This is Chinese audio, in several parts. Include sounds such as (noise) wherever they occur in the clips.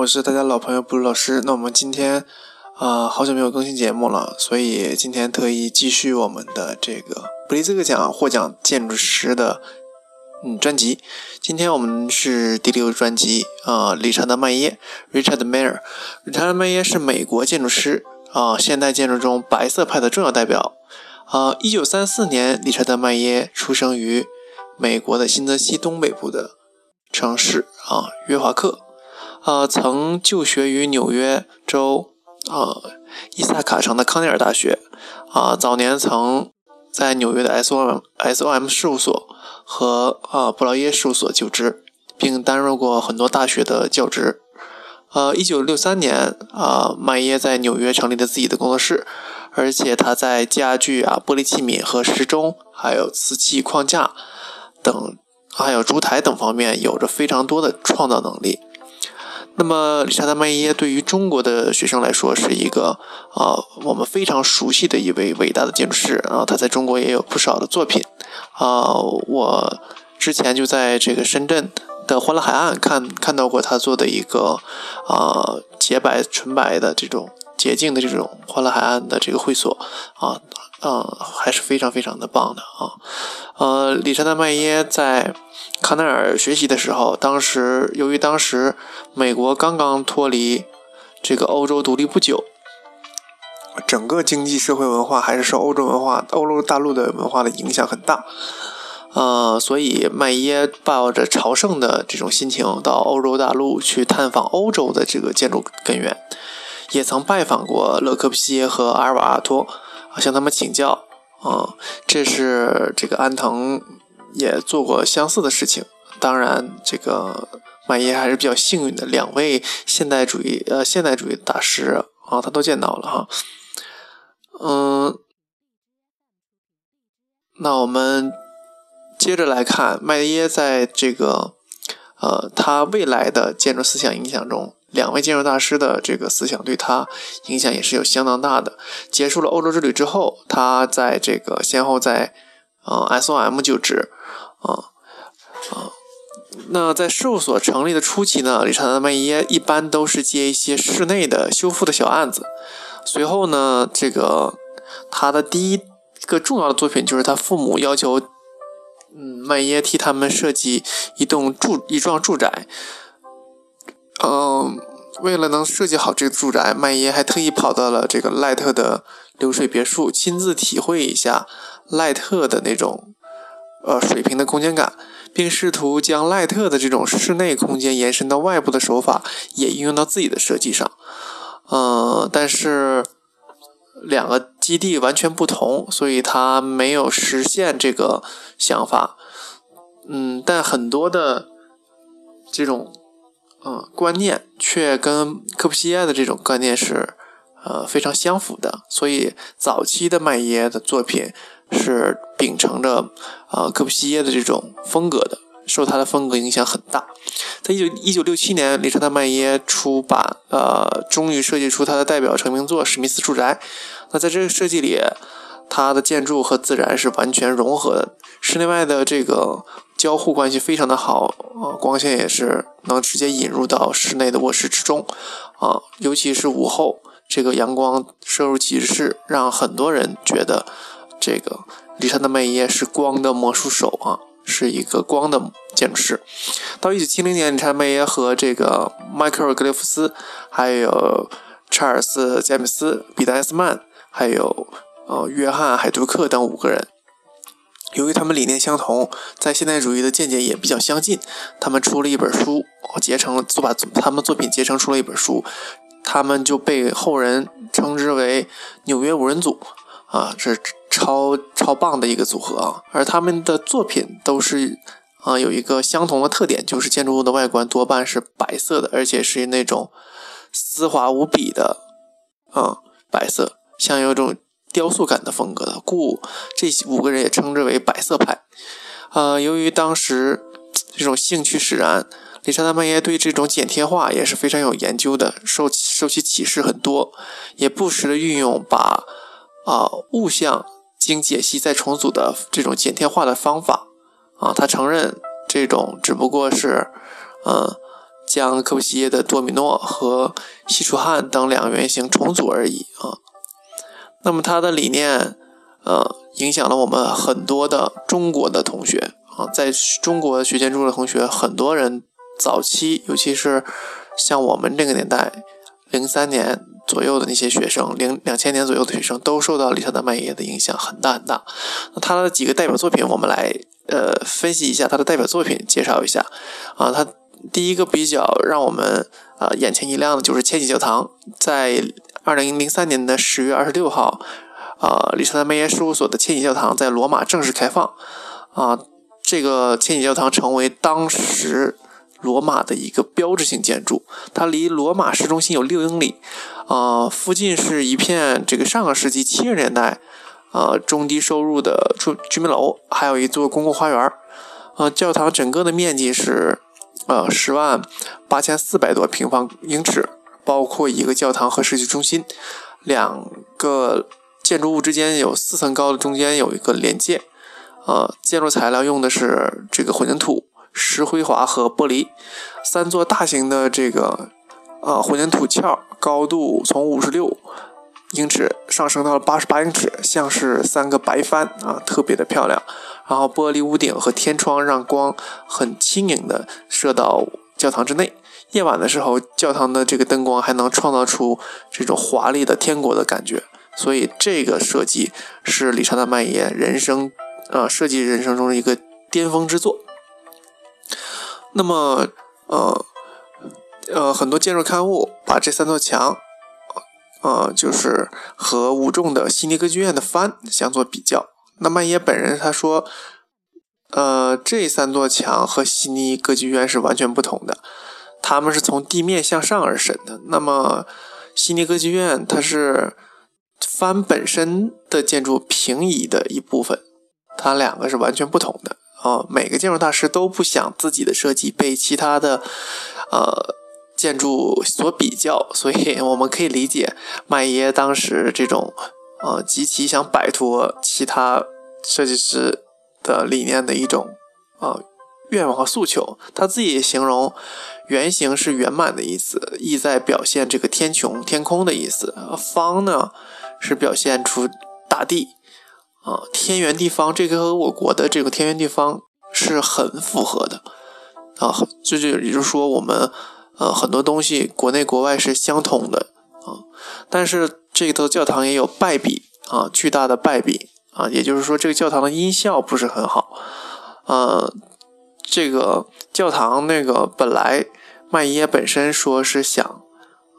我是大家老朋友布鲁老师。那我们今天啊、好久没有更新节目了，所以今天特意继续我们的这个布利兹克奖获奖建筑师的嗯专辑。今天我们是第六专辑啊、理查德麦耶 （Richard Mayer）。理查德麦耶是美国建筑师啊、现代建筑中白色派的重要代表。啊，一九三四年，理查德麦耶出生于美国的新泽西东北部的城市啊约华克。呃，曾就学于纽约州呃伊萨卡城的康奈尔大学，啊、早年曾在纽约的 SOM SOM 事务所和啊布劳耶事务所就职，并担任过很多大学的教职。呃，一九六三年啊，麦耶在纽约成立了自己的工作室，而且他在家具啊、玻璃器皿和时钟，还有瓷器框架等，还有烛台等方面有着非常多的创造能力。那么，理查德·麦耶对于中国的学生来说是一个啊、我们非常熟悉的一位伟大的建筑师啊、他在中国也有不少的作品。啊、我之前就在这个深圳的欢乐海岸看看到过他做的一个啊、洁白纯白的这种洁净的这种欢乐海岸的这个会所啊啊、还是非常非常的棒的啊。呃，理查德·麦耶在康奈尔学习的时候，当时由于当时美国刚刚脱离这个欧洲独立不久，整个经济社会文化还是受欧洲文化、欧洲大陆的文化的影响很大。呃，所以麦耶抱着朝圣的这种心情到欧洲大陆去探访欧洲的这个建筑根源，也曾拜访过勒柯皮耶和阿尔瓦阿托，向他们请教。啊、这是这个安藤也做过相似的事情。当然，这个麦耶还是比较幸运的，两位现代主义呃现代主义大师啊，他都见到了哈。嗯，那我们接着来看麦耶在这个呃他未来的建筑思想影响中，两位建筑大师的这个思想对他影响也是有相当大的。结束了欧洲之旅之后，他在这个先后在呃 SOM 就职啊啊。那在事务所成立的初期呢，理查德·麦耶一般都是接一些室内的修复的小案子。随后呢，这个他的第一个重要的作品就是他父母要求，嗯，麦耶替他们设计一栋住一幢住宅。嗯，为了能设计好这个住宅，麦耶还特意跑到了这个赖特的流水别墅，亲自体会一下赖特的那种呃水平的空间感，并试图将赖特的这种室内空间延伸到外部的手法也应用到自己的设计上。嗯、但是两个基地完全不同，所以他没有实现这个想法。嗯，但很多的这种嗯观念却跟科布西耶的这种观念是呃非常相符的，所以早期的麦耶的作品是秉承着呃科布西耶的这种风格的，受他的风格影响很大。在一九一九六七年，理查德·麦耶出版，呃，终于设计出他的代表成名作《史密斯住宅》。那在这个设计里，它的建筑和自然是完全融合的，室内外的这个交互关系非常的好，呃，光线也是能直接引入到室内的卧室之中，啊、尤其是午后，这个阳光射入其室，让很多人觉得这个理查德·麦耶是光的魔术手啊，是一个光的建筑师。到一九七零年，理查德·麦耶和这个迈克尔·格雷夫斯，还有查尔斯·詹姆斯、彼得·埃斯曼，还有呃约翰·海杜克等五个人，由于他们理念相同，在现代主义的见解也比较相近，他们出了一本书，结成了就把他们作品结成出了一本书，他们就被后人称之为纽约五人组啊，是超超棒的一个组合啊，而他们的作品都是。啊，有一个相同的特点，就是建筑物的外观多半是白色的，而且是那种丝滑无比的，嗯，白色，像有种雕塑感的风格的，故这五个人也称之为白色派。呃，由于当时这种兴趣使然，理查德·曼耶对这种剪贴画也是非常有研究的，受受其启示很多，也不时的运用把啊、物象经解析再重组的这种剪贴画的方法。啊，他承认这种只不过是，呃，将科布西耶的多米诺和西楚汉等两个原型重组而已啊。那么他的理念，呃，影响了我们很多的中国的同学啊，在中国学建筑的同学，很多人早期，尤其是像我们这个年代，零三年左右的那些学生，零两千年左右的学生，都受到理查德麦耶的影响很大很大。那他的几个代表作品，我们来呃分析一下他的代表作品，介绍一下啊，他。第一个比较让我们呃眼前一亮的就是千禧教堂，在二零零三年的十月二十六号，呃，理查德·梅耶事务所的千禧教堂在罗马正式开放，啊，这个千禧教堂成为当时罗马的一个标志性建筑，它离罗马市中心有六英里，啊，附近是一片这个上个世纪七十年代，呃，中低收入的住居民楼，还有一座公共花园，啊，教堂整个的面积是。呃，十万八千四百多平方英尺，包括一个教堂和社区中心，两个建筑物之间有四层高的，中间有一个连接。呃，建筑材料用的是这个混凝土、石灰华和玻璃。三座大型的这个呃混凝土壳，高度从五十六英尺上升到了八十八英尺，像是三个白帆啊，特别的漂亮。然后玻璃屋顶和天窗让光很轻盈的射到教堂之内。夜晚的时候，教堂的这个灯光还能创造出这种华丽的天国的感觉。所以这个设计是理查德·曼耶人生，呃，设计人生中的一个巅峰之作。那么，呃，呃，很多建筑刊物把这三座墙，呃，就是和武重的悉尼歌剧院的帆相做比较。那麦耶本人他说，呃，这三座墙和悉尼歌剧院是完全不同的，他们是从地面向上而伸的。那么悉尼歌剧院它是帆本身的建筑平移的一部分，它两个是完全不同的啊。每个建筑大师都不想自己的设计被其他的呃建筑所比较，所以 (laughs) 我们可以理解麦耶当时这种。呃，极其想摆脱其他设计师的理念的一种呃愿望和诉求。他自己形容圆形是圆满的意思，意在表现这个天穹、天空的意思。方呢是表现出大地啊，天圆地方，这个和我国的这个天圆地方是很符合的啊。这就也就是说，我们呃很多东西国内国外是相通的啊，但是。这座教堂也有败笔啊，巨大的败笔啊，也就是说，这个教堂的音效不是很好。呃，这个教堂那个本来麦耶本身说是想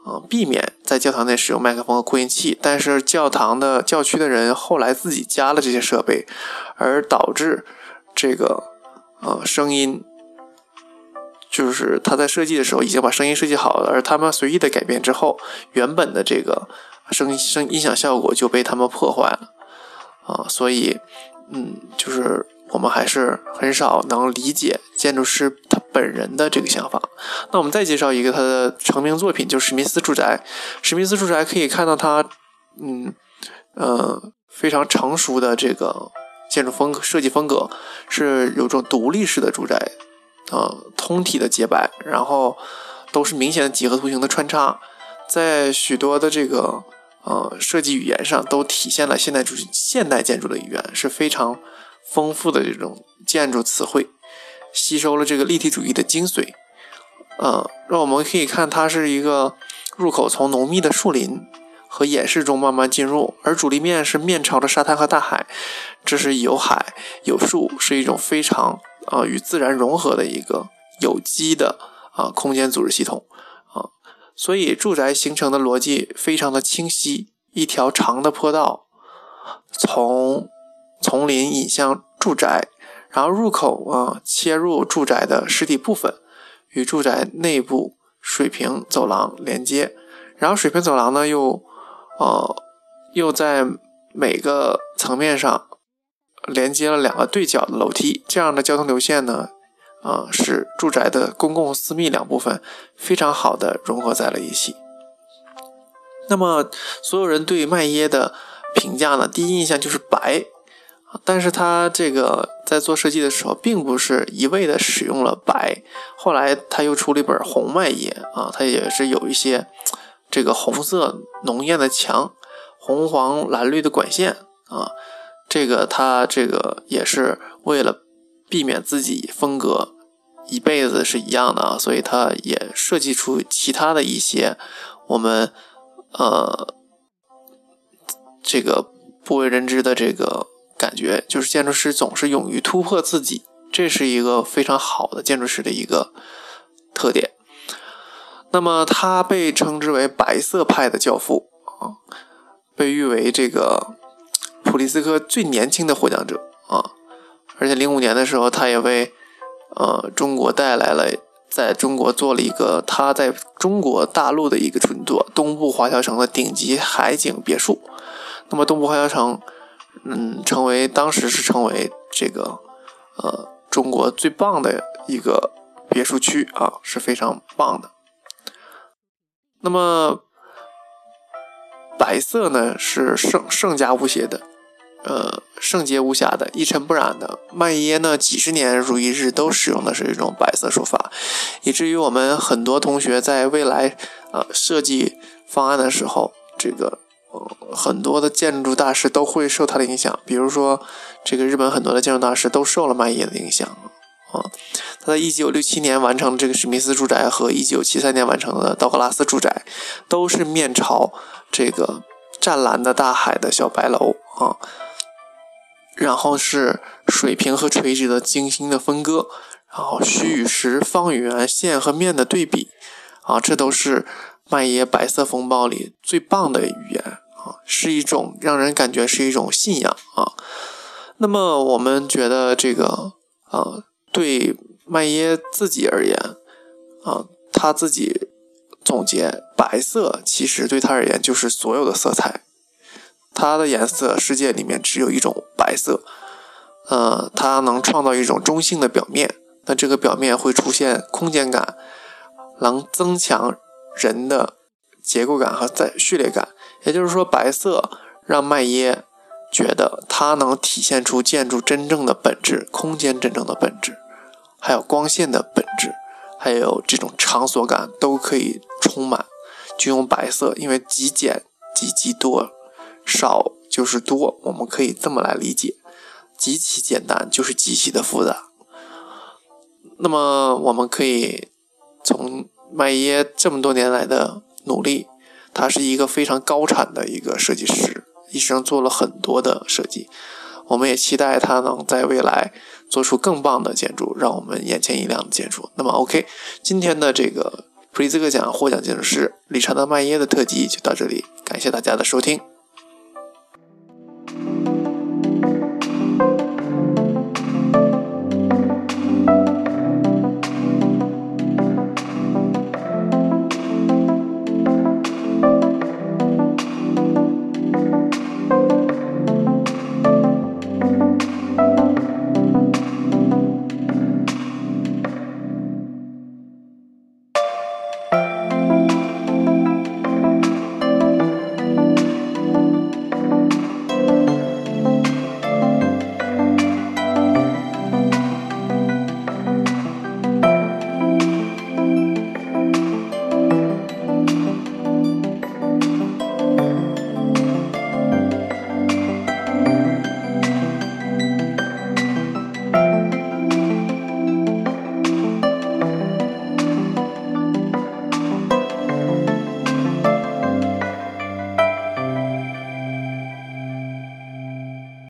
啊避免在教堂内使用麦克风和扩音器，但是教堂的教区的人后来自己加了这些设备，而导致这个呃声音就是他在设计的时候已经把声音设计好了，而他们随意的改变之后，原本的这个。声音声音响效果就被他们破坏了啊，所以，嗯，就是我们还是很少能理解建筑师他本人的这个想法。那我们再介绍一个他的成名作品，就是史密斯住宅。史密斯住宅可以看到他，嗯，呃，非常成熟的这个建筑风格设计风格，是有种独立式的住宅，啊，通体的洁白，然后都是明显的几何图形的穿插，在许多的这个。呃，设计语言上都体现了现代主义、现代建筑的语言是非常丰富的这种建筑词汇，吸收了这个立体主义的精髓。呃，让我们可以看它是一个入口，从浓密的树林和掩饰中慢慢进入，而主立面是面朝着沙滩和大海，这是有海有树，是一种非常呃与自然融合的一个有机的啊空间组织系统。所以，住宅形成的逻辑非常的清晰。一条长的坡道从丛林引向住宅，然后入口啊切入住宅的实体部分，与住宅内部水平走廊连接。然后水平走廊呢又呃又在每个层面上连接了两个对角的楼梯。这样的交通流线呢。啊，使住宅的公共私密两部分非常好的融合在了一起。那么，所有人对麦耶的评价呢？第一印象就是白但是他这个在做设计的时候，并不是一味的使用了白，后来他又出了一本红麦耶啊，他也是有一些这个红色浓艳的墙，红黄蓝绿的管线啊，这个他这个也是为了避免自己风格一辈子是一样的啊，所以他也设计出其他的一些我们呃这个不为人知的这个。感觉就是建筑师总是勇于突破自己，这是一个非常好的建筑师的一个特点。那么他被称之为白色派的教父啊，被誉为这个普利斯科最年轻的获奖者啊。而且零五年的时候，他也为呃中国带来了在中国做了一个他在中国大陆的一个纯作——东部华侨城的顶级海景别墅。那么东部华侨城。嗯，成为当时是成为这个呃中国最棒的一个别墅区啊，是非常棒的。那么白色呢是圣圣家无邪的，呃圣洁无瑕的，一尘不染的。麦耶呢几十年如一日都使用的是一种白色书法，以至于我们很多同学在未来呃设计方案的时候，这个。很多的建筑大师都会受他的影响，比如说这个日本很多的建筑大师都受了麦耶的影响啊。他在一九六七年完成这个史密斯住宅和一九七三年完成的道格拉斯住宅，都是面朝这个湛蓝的大海的小白楼啊。然后是水平和垂直的精心的分割，然后虚与实、方与圆、线和面的对比啊，这都是麦耶白色风暴里最棒的语言。啊，是一种让人感觉是一种信仰啊。那么我们觉得这个啊，对麦耶自己而言啊，他自己总结白色其实对他而言就是所有的色彩。它的颜色世界里面只有一种白色，呃，它能创造一种中性的表面，那这个表面会出现空间感，能增强人的结构感和在序列感。也就是说，白色让麦耶觉得它能体现出建筑真正的本质、空间真正的本质，还有光线的本质，还有这种场所感都可以充满。就用白色，因为极简极极多，少就是多，我们可以这么来理解：极其简单就是极其的复杂。那么，我们可以从麦耶这么多年来的努力。他是一个非常高产的一个设计师，一生做了很多的设计。我们也期待他能在未来做出更棒的建筑，让我们眼前一亮的建筑。那么，OK，今天的这个普利兹克奖获奖建筑师理查德·麦耶的特辑就到这里，感谢大家的收听。thank you